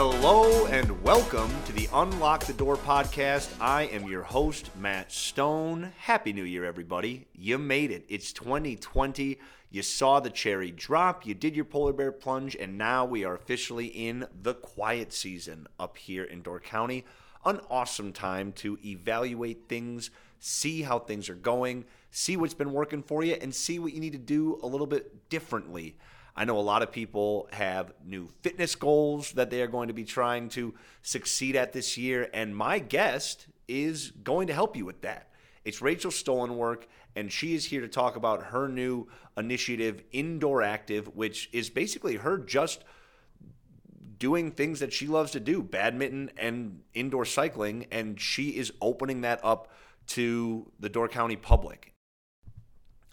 Hello and welcome to the Unlock the Door podcast. I am your host, Matt Stone. Happy New Year, everybody. You made it. It's 2020. You saw the cherry drop, you did your polar bear plunge, and now we are officially in the quiet season up here in Door County. An awesome time to evaluate things, see how things are going, see what's been working for you, and see what you need to do a little bit differently. I know a lot of people have new fitness goals that they are going to be trying to succeed at this year, and my guest is going to help you with that. It's Rachel Stolenwerk, and she is here to talk about her new initiative, Indoor Active, which is basically her just doing things that she loves to do badminton and indoor cycling and she is opening that up to the Door County public.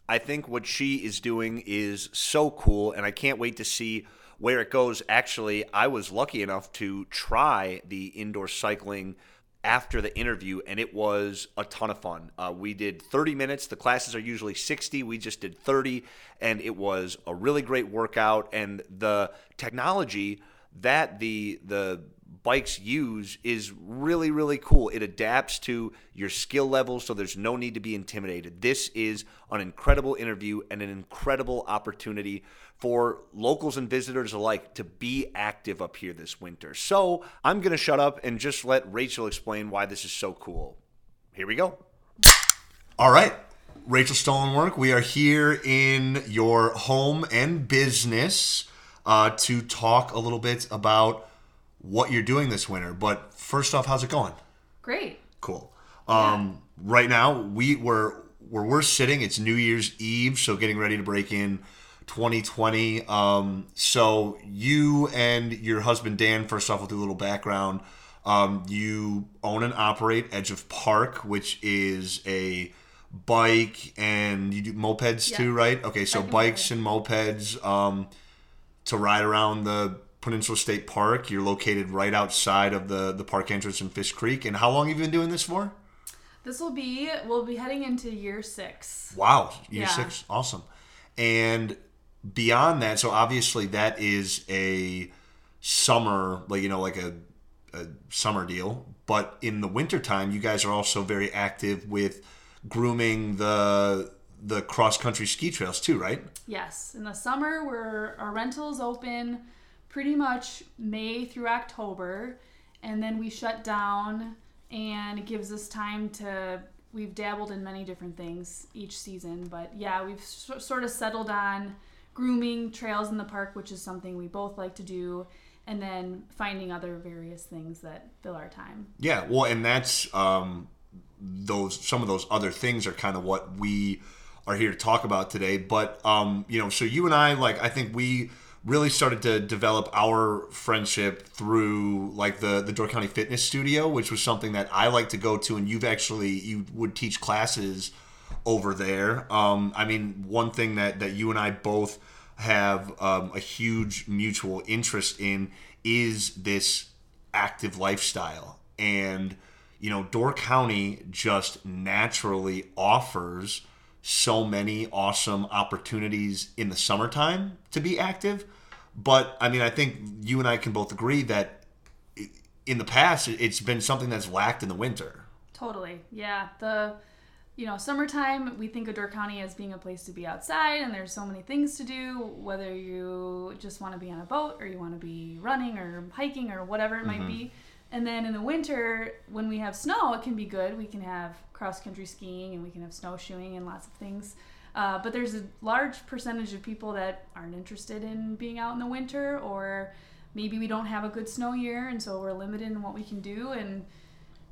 I think what she is doing is so cool, and I can't wait to see where it goes. Actually, I was lucky enough to try the indoor cycling after the interview, and it was a ton of fun. Uh, we did 30 minutes. The classes are usually 60. We just did 30, and it was a really great workout. And the technology that the the bikes use is really, really cool. It adapts to your skill level, so there's no need to be intimidated. This is an incredible interview and an incredible opportunity for locals and visitors alike to be active up here this winter. So I'm going to shut up and just let Rachel explain why this is so cool. Here we go. All right. Rachel Stolenwerk, we are here in your home and business uh, to talk a little bit about what you're doing this winter. But first off, how's it going? Great. Cool. Um, yeah. Right now, we were where we're sitting. It's New Year's Eve, so getting ready to break in 2020. Um, so you and your husband Dan, first off, we'll do a little background, um, you own and operate Edge of Park, which is a bike and you do mopeds yeah. too, right? Okay, so bikes and mopeds um, to ride around the Peninsula State Park. You're located right outside of the the park entrance in Fish Creek. And how long have you been doing this for? This will be we'll be heading into year six. Wow, year yeah. six, awesome. And beyond that, so obviously that is a summer, like you know, like a, a summer deal. But in the wintertime, you guys are also very active with grooming the the cross country ski trails too, right? Yes. In the summer, where our rentals open pretty much May through October, and then we shut down, and it gives us time to. We've dabbled in many different things each season, but yeah, we've sort of settled on grooming trails in the park, which is something we both like to do, and then finding other various things that fill our time. Yeah, well, and that's um, those some of those other things are kind of what we are here to talk about today. But um, you know, so you and I, like, I think we really started to develop our friendship through like the the Door County Fitness Studio, which was something that I like to go to, and you've actually you would teach classes over there. Um, I mean, one thing that that you and I both have um, a huge mutual interest in is this active lifestyle, and you know, Door County just naturally offers so many awesome opportunities in the summertime to be active. But I mean, I think you and I can both agree that in the past it's been something that's lacked in the winter. Totally. Yeah. The you know, summertime, we think of Door County as being a place to be outside, and there's so many things to do. Whether you just want to be on a boat, or you want to be running, or hiking, or whatever it mm-hmm. might be. And then in the winter, when we have snow, it can be good. We can have cross country skiing and we can have snowshoeing and lots of things. Uh, but there's a large percentage of people that aren't interested in being out in the winter, or maybe we don't have a good snow year, and so we're limited in what we can do. And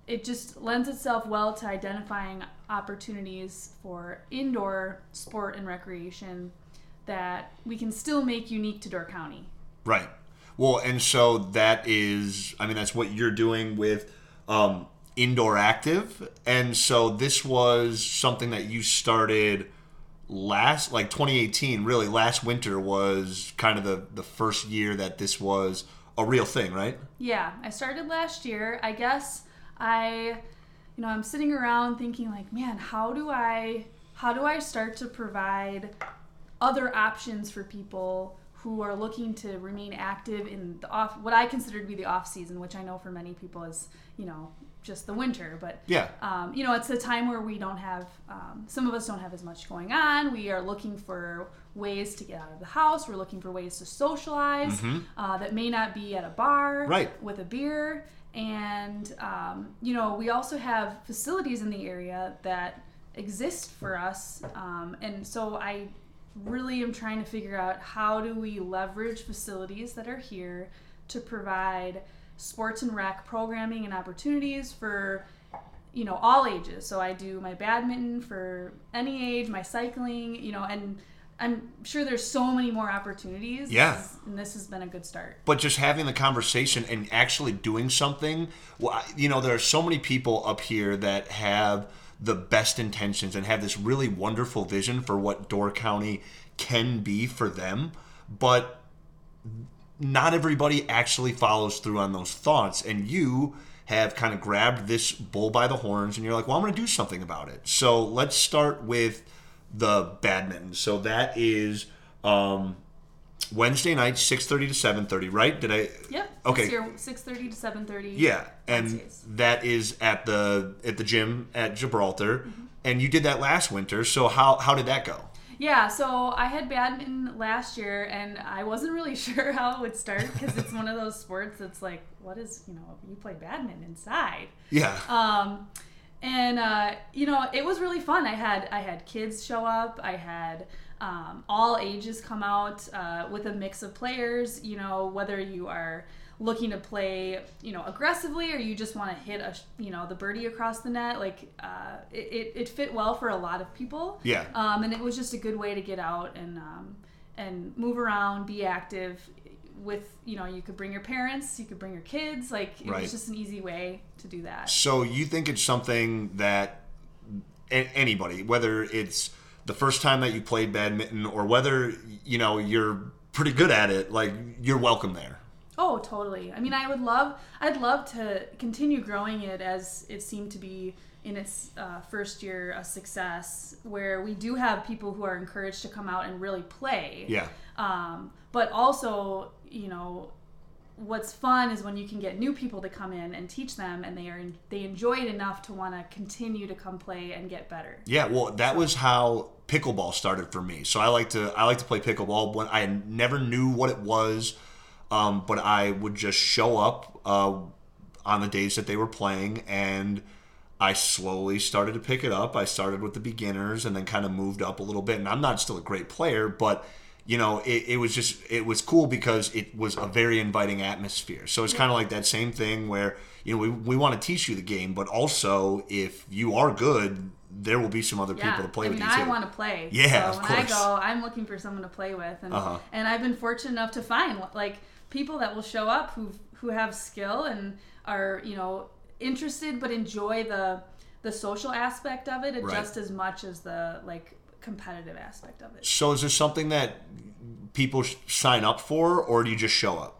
it just lends itself well to identifying opportunities for indoor sport and recreation that we can still make unique to Door County. Right. Well, and so that is, I mean, that's what you're doing with um, indoor active, and so this was something that you started last, like 2018. Really, last winter was kind of the the first year that this was a real thing, right? Yeah, I started last year. I guess I, you know, I'm sitting around thinking like, man, how do I, how do I start to provide other options for people who are looking to remain active in the off what I consider to be the off season, which I know for many people is you know just the winter, but Yeah. um, you know it's a time where we don't have um, some of us don't have as much going on. We are looking for ways to get out of the house. We're looking for ways to socialize uh, that may not be at a bar Mm-hmm. Right. with a beer. And um, you know we also have facilities in the area that exist for us, um, and so I really am trying to figure out how do we leverage facilities that are here to provide sports and rec programming and opportunities for you know all ages. So i do my badminton for any age my cycling you know and i'm sure there's so many more opportunities. Yeah. and this has been a good start. But just having the conversation and actually doing something well you know there are so many people up here that have the best intentions and have this really wonderful vision for what door county can be for them. But not everybody actually follows through on those thoughts and you have kind of grabbed this bull by the horns and you're like well i'm going to do something about it. So let's start with the badminton. So that is um, wednesday night 6.30 to 7.30 right? Did i yep. Okay. This year, 6.30 to 7.30 yeah and Wednesdays. that is at the at the gym at gibraltar. And you did that last winter so how how did that go Yeah, so I had badminton last year, and I wasn't really sure how it would start because it's one of those sports that's like, what is, you know, you play badminton inside. yeah Um, and uh, you know, it was really fun. I had I had kids show up. I had um, all ages come out uh, with a mix of players. You know, whether you are looking to play, you know, aggressively or you just want to hit a, you know, the birdie across the net. Like uh, it, it, it fit well for a lot of people. Yeah. Um, and it was just a good way to get out and um, and move around, be active. With you know, you could bring your parents, you could bring your kids. Like it Right. was just an easy way to do that. So you think it's something that anybody, whether it's the first time that you played badminton or whether you know you're pretty good at it, like you're welcome there. Oh, totally. I mean, I would love, I'd love to continue growing it as it seemed to be in its uh, first year a success, where we do have people who are encouraged to come out and really play. Yeah. Um, but also, you know, what's fun is when you can get new people to come in and teach them, and they are they enjoy it enough to want to continue to come play and get better. Yeah, well, that was how pickleball started for me. So I like to I like to play pickleball. When I never knew what it was, um, but I would just show up uh, on the days that they were playing, and I slowly started to pick it up. I started with the beginners, and then kind of moved up a little bit. And I'm not still a great player, but you know, it, it was just it was cool because it was a very inviting atmosphere. So it's kind of like that same thing where you know we, we want to teach you the game, but also if you are good, there will be some other Yeah, people to play I with mean, you too. I want to play. Yeah, so of when course. I go, I'm looking for someone to play with, and Uh-huh. and I've been fortunate enough to find like people that will show up who who have skill and are you know interested but enjoy the the social aspect of it Right. just as much as the like competitive aspect of it. so is this something that people sign up for, or do you just show up?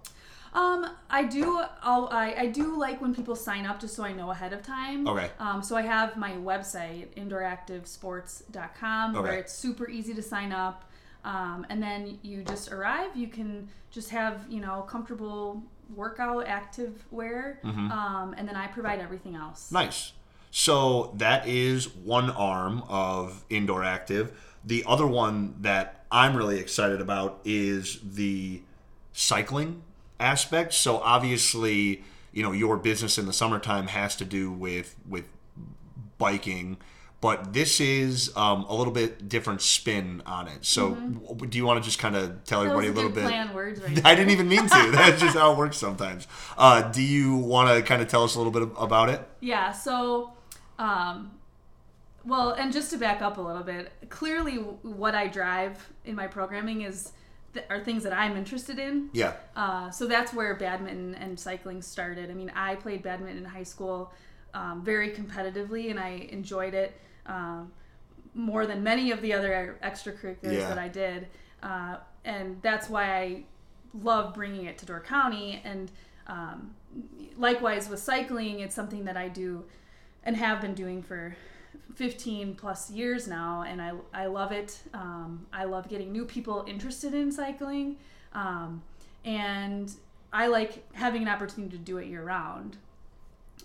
Um, I do. I'll, I I do like when people sign up just so I know ahead of time. Okay. Um, so I have my website indooractivesports.com where it's super easy to sign up, um, and then you just arrive. You can just have you know comfortable workout active wear, Mm-hmm. um, and then I provide everything else. Nice. So that is one arm of indoor active. The other one that I'm really excited about is the cycling aspect. So obviously, you know, your business in the summertime has to do with with biking, but this is um, a little bit different spin on it. So w- do you want to just kind of tell Mm-hmm. That everybody a a little bit? play on words right I didn't even mean to. That's just how it works sometimes. Uh, do you want to kind of tell us a little bit about it? Yeah, so, um, well, and just to back up a little bit, clearly what I drive in my programming is th- are things that I'm interested in. Yeah. Uh, so that's where badminton and cycling started. I mean, I played badminton in high school um, very competitively, and I enjoyed it um, more than many of the other extracurriculars Yeah. that I did. Uh, and that's why I love bringing it to Door County. And um, likewise with cycling, it's something that I do and have been doing for 15 plus years now, and I, I love it. Um, I love getting new people interested in cycling. Um, and I like having an opportunity to do it year round.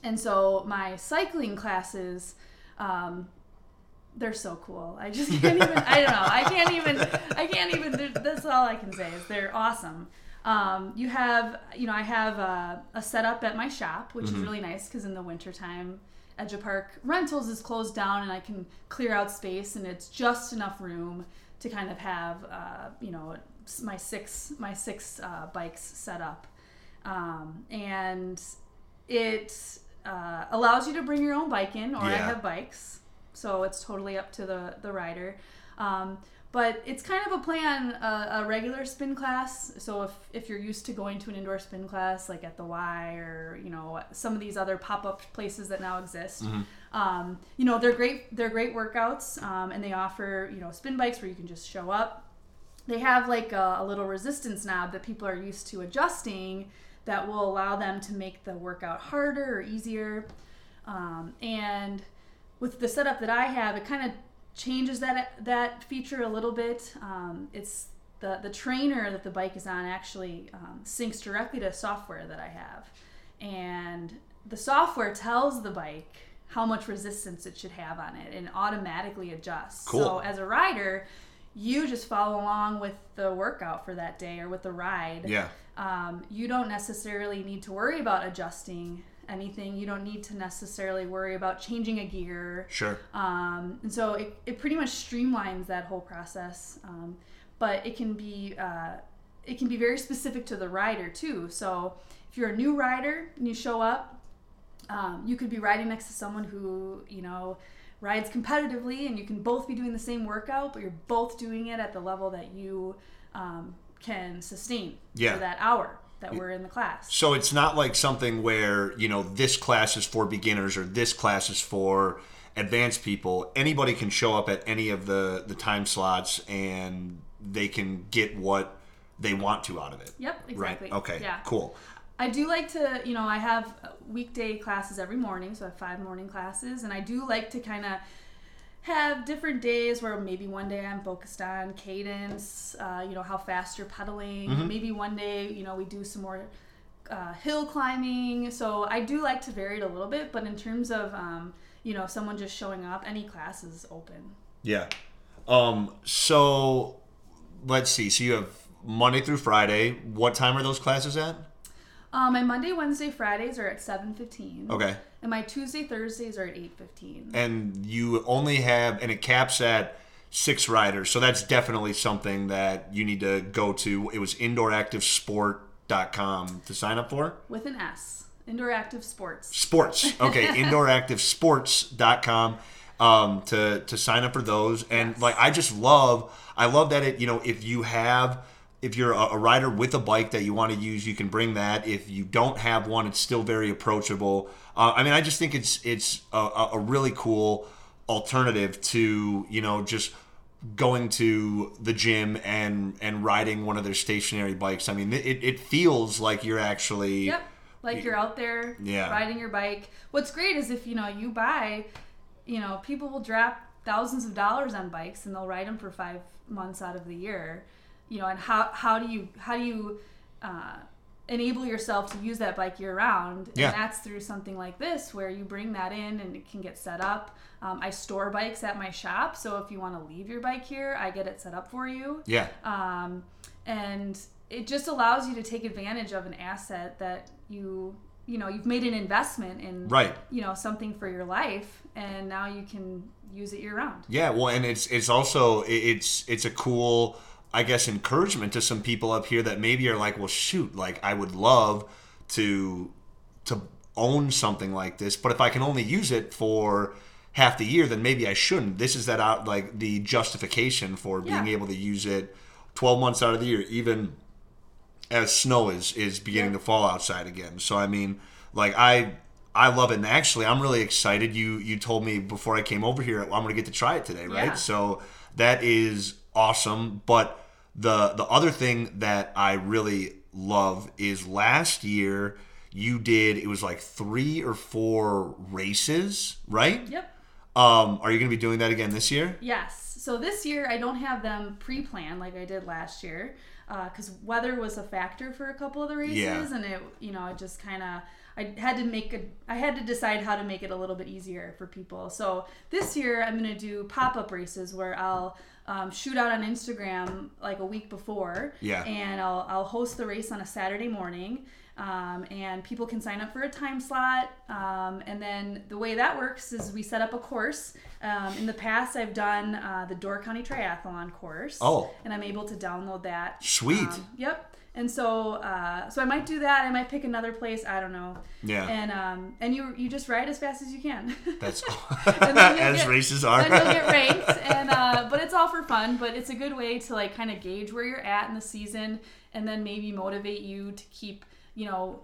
And so my cycling classes, um, they're so cool. I just can't even. I don't know. I can't even. I can't even. That's all I can say is they're awesome. Um, you have, you know, I have a, a setup at my shop, which Mm-hmm. is really nice because in the wintertime, Edge Park Rentals is closed down and I can clear out space and it's just enough room to kind of have, uh, you know, my six my six uh, bikes set up, um, and it uh, allows you to bring your own bike in, or I have bikes, so it's totally up to the the rider. Um, but it's kind of a play on a, a regular spin class. So if, if you're used to going to an indoor spin class, like at the Y or you know some of these other pop up places that now exist, um, you know they're great. They're great workouts, um, and they offer you know spin bikes where you can just show up. They have like a, a little resistance knob that people are used to adjusting that will allow them to make the workout harder or easier. Um, and with the setup that I have, it kind of changes that that feature a little bit. Um, it's the the trainer that the bike is on actually um, syncs directly to software that I have, and the software tells the bike how much resistance it should have on it and automatically adjusts. Cool. So as a rider, you just follow along with the workout for that day or with the ride Yeah. um, you don't necessarily need to worry about adjusting anything. You don't need to necessarily worry about changing a gear. Sure. Um, and so it, it pretty much streamlines that whole process. Um, but it can be uh, it can be very specific to the rider too. So if you're a new rider and you show up, um, you could be riding next to someone who you know rides competitively, and you can both be doing the same workout, but you're both doing it at the level that you um, can sustain Yeah. for that hour that we're in the class. So it's not like something where, you know, this class is for beginners or this class is for advanced people. Anybody can show up at any of the, the time slots and they can get what they want to out of it. Yep, exactly. Right. Okay. Yeah. Cool. I do like to, you know, I have weekday classes every morning, so I have five morning classes, and I do like to kind of have different days where maybe one day I'm focused on cadence, uh, you know, how fast you're pedaling. Mm-hmm. Maybe one day, you know, we do some more uh, hill climbing. So I do like to vary it a little bit, but in terms of, um, you know, someone just showing up, any class is open. Yeah. Um. So let's see. So you have Monday through Friday. What time are those classes at? Um, my Monday, Wednesday, Fridays are at 7.15. Okay. And my Tuesday, Thursdays are at 8.15. And you only have, and it caps at six riders. So that's definitely something that you need to go to. It was indooractivesport.com to sign up for. With an S. Indoor Active Sports. Sports. Okay, indooractivesports.com um, to to sign up for those. And Yes. like I just love I love that it, you know, if you have if you're a, a rider with a bike that you want to use, you can bring that. If you don't have one, it's still very approachable. Uh, I mean, I just think it's it's a, a a really cool alternative to you know just going to the gym and and riding one of their stationary bikes. I mean, it, it feels like you're actually Yep. Like you're out there Yeah. riding your bike. What's great is if you know you buy, you know, people will drop thousands of dollars on bikes and they'll ride them for five months out of the year. You know, and how how do you how do you uh, enable yourself to use that bike year round? And Yeah. that's through something like this where you bring that in and it can get set up. Um, I store bikes at my shop, so if you want to leave your bike here, I get it set up for you yeah. um, and it just allows you to take advantage of an asset that you you know you've made an investment in Right. you know something for your life and now you can use it year round Yeah, well, and it's it's also it's it's a cool, I guess, encouragement to some people up here that maybe are like, well, shoot, like I would love to to own something like this, but if I can only use it for half the year, then maybe I shouldn't. This is that out like the justification for being Yeah. able to use it twelve months out of the year, even as snow is is beginning Yeah. to fall outside again. So I mean, like I I love it, and actually I'm really excited. You you told me before I came over here I'm going to get to try it today, right? Yeah. So that is awesome. But the the other thing that I really love is last year you did it was like three or four races, right? yep Um, are you going to be doing that again this year? Yes. So this year I don't have them pre-planned like I did last year because weather was a factor for a couple of the races, Yeah. and it you know it just kind of I had to make a I had to decide how to make it a little bit easier for people. So this year I'm gonna do pop-up races where I'll um, shoot out on Instagram like a week before, Yeah. and I'll I'll host the race on a Saturday morning. Um, and people can sign up for a time slot. Um, and then the way that works is we set up a course. Um, in the past, I've done uh, the Door County Triathlon course. Oh. And I'm able to download that. Sweet. Um, yep. And so, uh, so I might do that. I might pick another place. I don't know. Yeah. And um, and you you just ride as fast as you can. That's as get- races are. then you'll get ranked, and uh, but it's all for fun. But it's a good way to like kind of gauge where you're at in the season, and then maybe motivate you to keep you know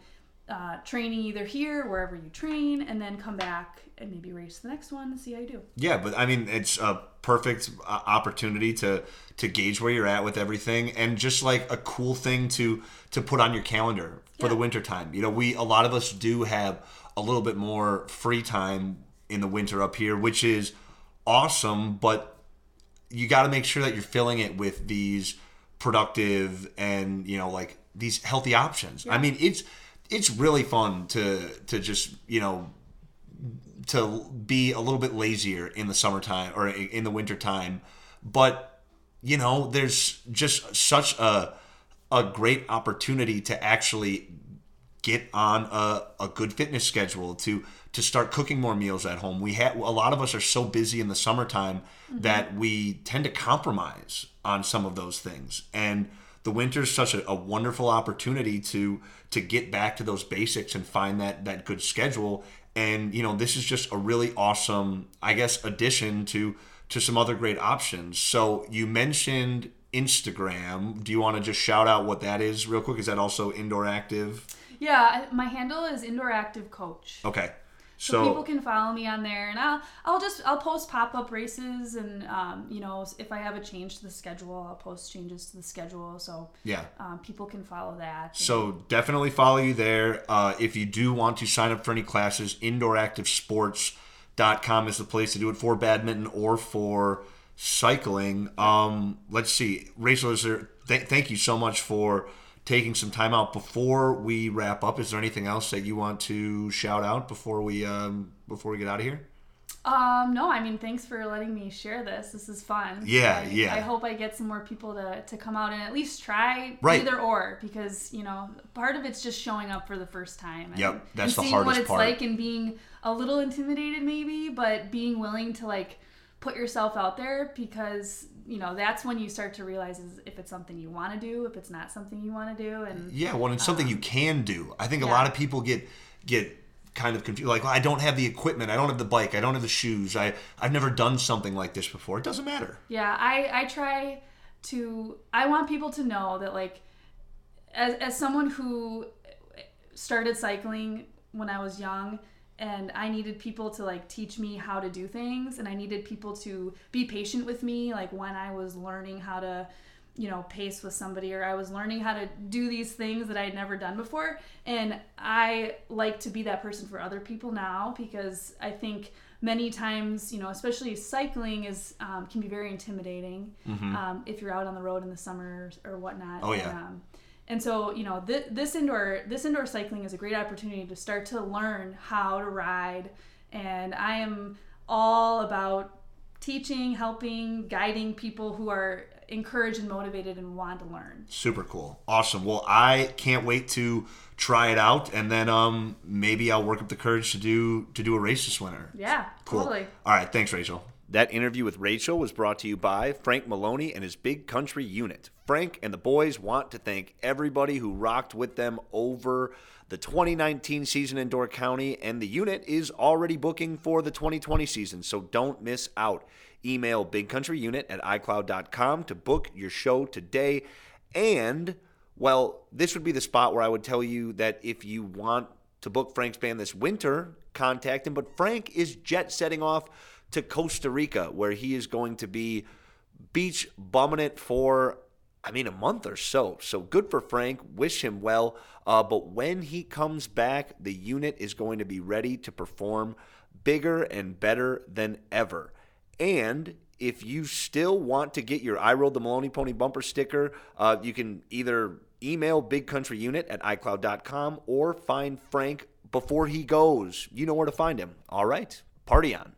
uh, training either here, wherever you train, and then come back and maybe race the next one and see how you do. Yeah, but I mean, it's a perfect uh, opportunity to to gauge where you're at with everything, and just like a cool thing to to put on your calendar for the Yeah. winter time. You know, we a lot of us do have a little bit more free time in the winter up here, which is awesome. But you got to make sure that you're filling it with these productive and you know like these healthy options. I mean, it's it's really fun to to just you know to be a little bit lazier in the summertime or in the wintertime. But, you know, there's just such a, a great opportunity to actually get on a, a good fitness schedule to to start cooking more meals at home. We have a lot of us are so busy in the summertime mm-hmm. that we tend to compromise on some of those things. And the winter is such a, a wonderful opportunity to to get back to those basics and find that that good schedule. And you know, this is just a really awesome, I guess, addition to to some other great options. So you mentioned Instagram. Do you want to just shout out what that is real quick? Is that also indoor active? Yeah, my handle is Indoor Active Coach. Okay. So, So, people can follow me on there, and I'll I'll just I'll post pop up races, and um, you know if I have a change to the schedule, I'll post changes to the schedule, so yeah. um, people can follow that. So definitely follow you there. Uh, if you do want to sign up for any classes, indooractivesports.com is the place to do it for badminton or for cycling. Um, let's see. Rachel, is there, th- thank you so much for taking some time out before we wrap up. Is there anything else that you want to shout out before we um, before we get out of here? Um, no, I mean, thanks for letting me share this. This is fun. Yeah, I, yeah. I hope I get some more people to, to come out and at least try Right. either or because, you know, part of it's just showing up for the first time. And, Yep, that's and the seeing hardest what it's part. like and being a little intimidated maybe, but being willing to like put yourself out there because, you know, that's when you start to realize is if it's something you want to do, if it's not something you want to do. And Yeah, well, it's something you um, can do. I think a lot of people get get kind of confused. Like, well, I don't have the equipment, I don't have the bike, I don't have the shoes. I I've never done something like this before. It doesn't matter. Yeah, I I try to I want people to know that like as as someone who started cycling when I was young and I needed people to like teach me how to do things and I needed people to be patient with me like when I was learning how to you know pace with somebody or I was learning how to do these things that I had never done before and I like to be that person for other people now because I think many times you know especially cycling is um, can be very intimidating um, if you're out on the road in the summer or whatnot Mm-hmm. Oh, yeah. and, um, and so you know th- this indoor this indoor cycling is a great opportunity to start to learn how to ride and i am all about teaching helping guiding people who are encouraged and motivated and want to learn Super cool. Awesome. Well, I can't wait to try it out and then um maybe I'll work up the courage to do to do a race this winter. yeah Cool. totally All right, thanks Rachel. That interview with Rachel was brought to you by Frank Maloney and his Big Country unit. Frank and the boys want to thank everybody who rocked with them over the 2019 season in Door County, and the unit is already booking for the 2020 season, so don't miss out. Email bigcountryunit at iCloud.com to book your show today. And, well, this would be the spot where I would tell you that if you want to book Frank's band this winter, contact him. But Frank is jet setting off to Costa Rica, where he is going to be beach bumming it for, I mean, a month or so. So good for Frank. Wish him well. Uh, but when he comes back, the unit is going to be ready to perform bigger and better than ever. And if you still want to get your I Rolled the Maloney Pony bumper sticker, uh, you can either email Big Country Unit at iCloud.com or find Frank before he goes. You know where to find him. All right, party on.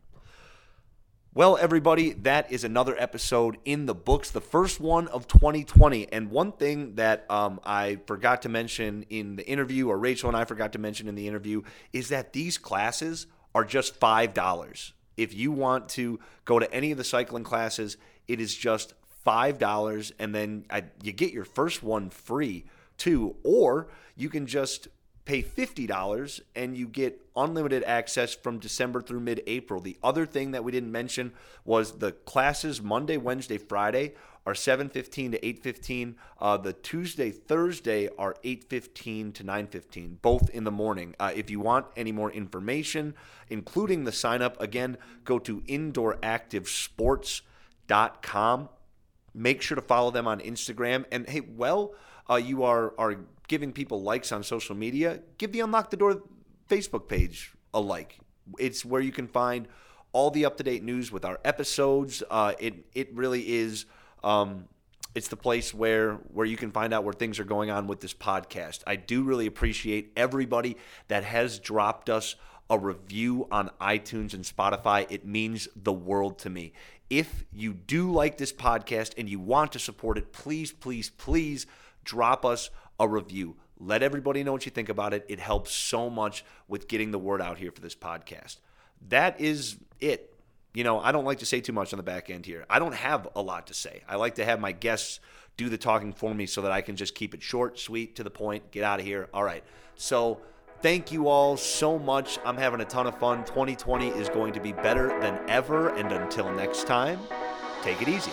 Well, everybody, that is another episode in the books, the first one of 2020. And one thing that um, I forgot to mention in the interview, or Rachel and I forgot to mention in the interview, is that these classes are just $5. If you want to go to any of the cycling classes, it is just $5, and then I, you get your first one free too. Or you can just pay $50 and you get unlimited access from December through mid April. The other thing that we didn't mention was the classes Monday, Wednesday, Friday are 7:15 to 8:15. Uh, the Tuesday, Thursday are 8:15 to 9:15, both in the morning. Uh, if you want any more information, including the sign up, again, go to indooractivesports.com. Make sure to follow them on Instagram. And hey, well, uh, you are are giving people likes on social media, give the Unlock the Door Facebook page a like. It's where you can find all the up to date news with our episodes. Uh, it it really is. Um, it's the place where where you can find out where things are going on with this podcast. I do really appreciate everybody that has dropped us a review on iTunes and Spotify. It means the world to me. If you do like this podcast and you want to support it, please, please, please drop us a review. Let everybody know what you think about it. It helps so much with getting the word out here for this podcast. That is it. You know, I don't like to say too much on the back end here. I don't have a lot to say. I like to have my guests do the talking for me so that I can just keep it short, sweet, to the point, get out of here. All right. So, thank you all so much. I'm having a ton of fun. 2020 is going to be better than ever. And until next time, take it easy.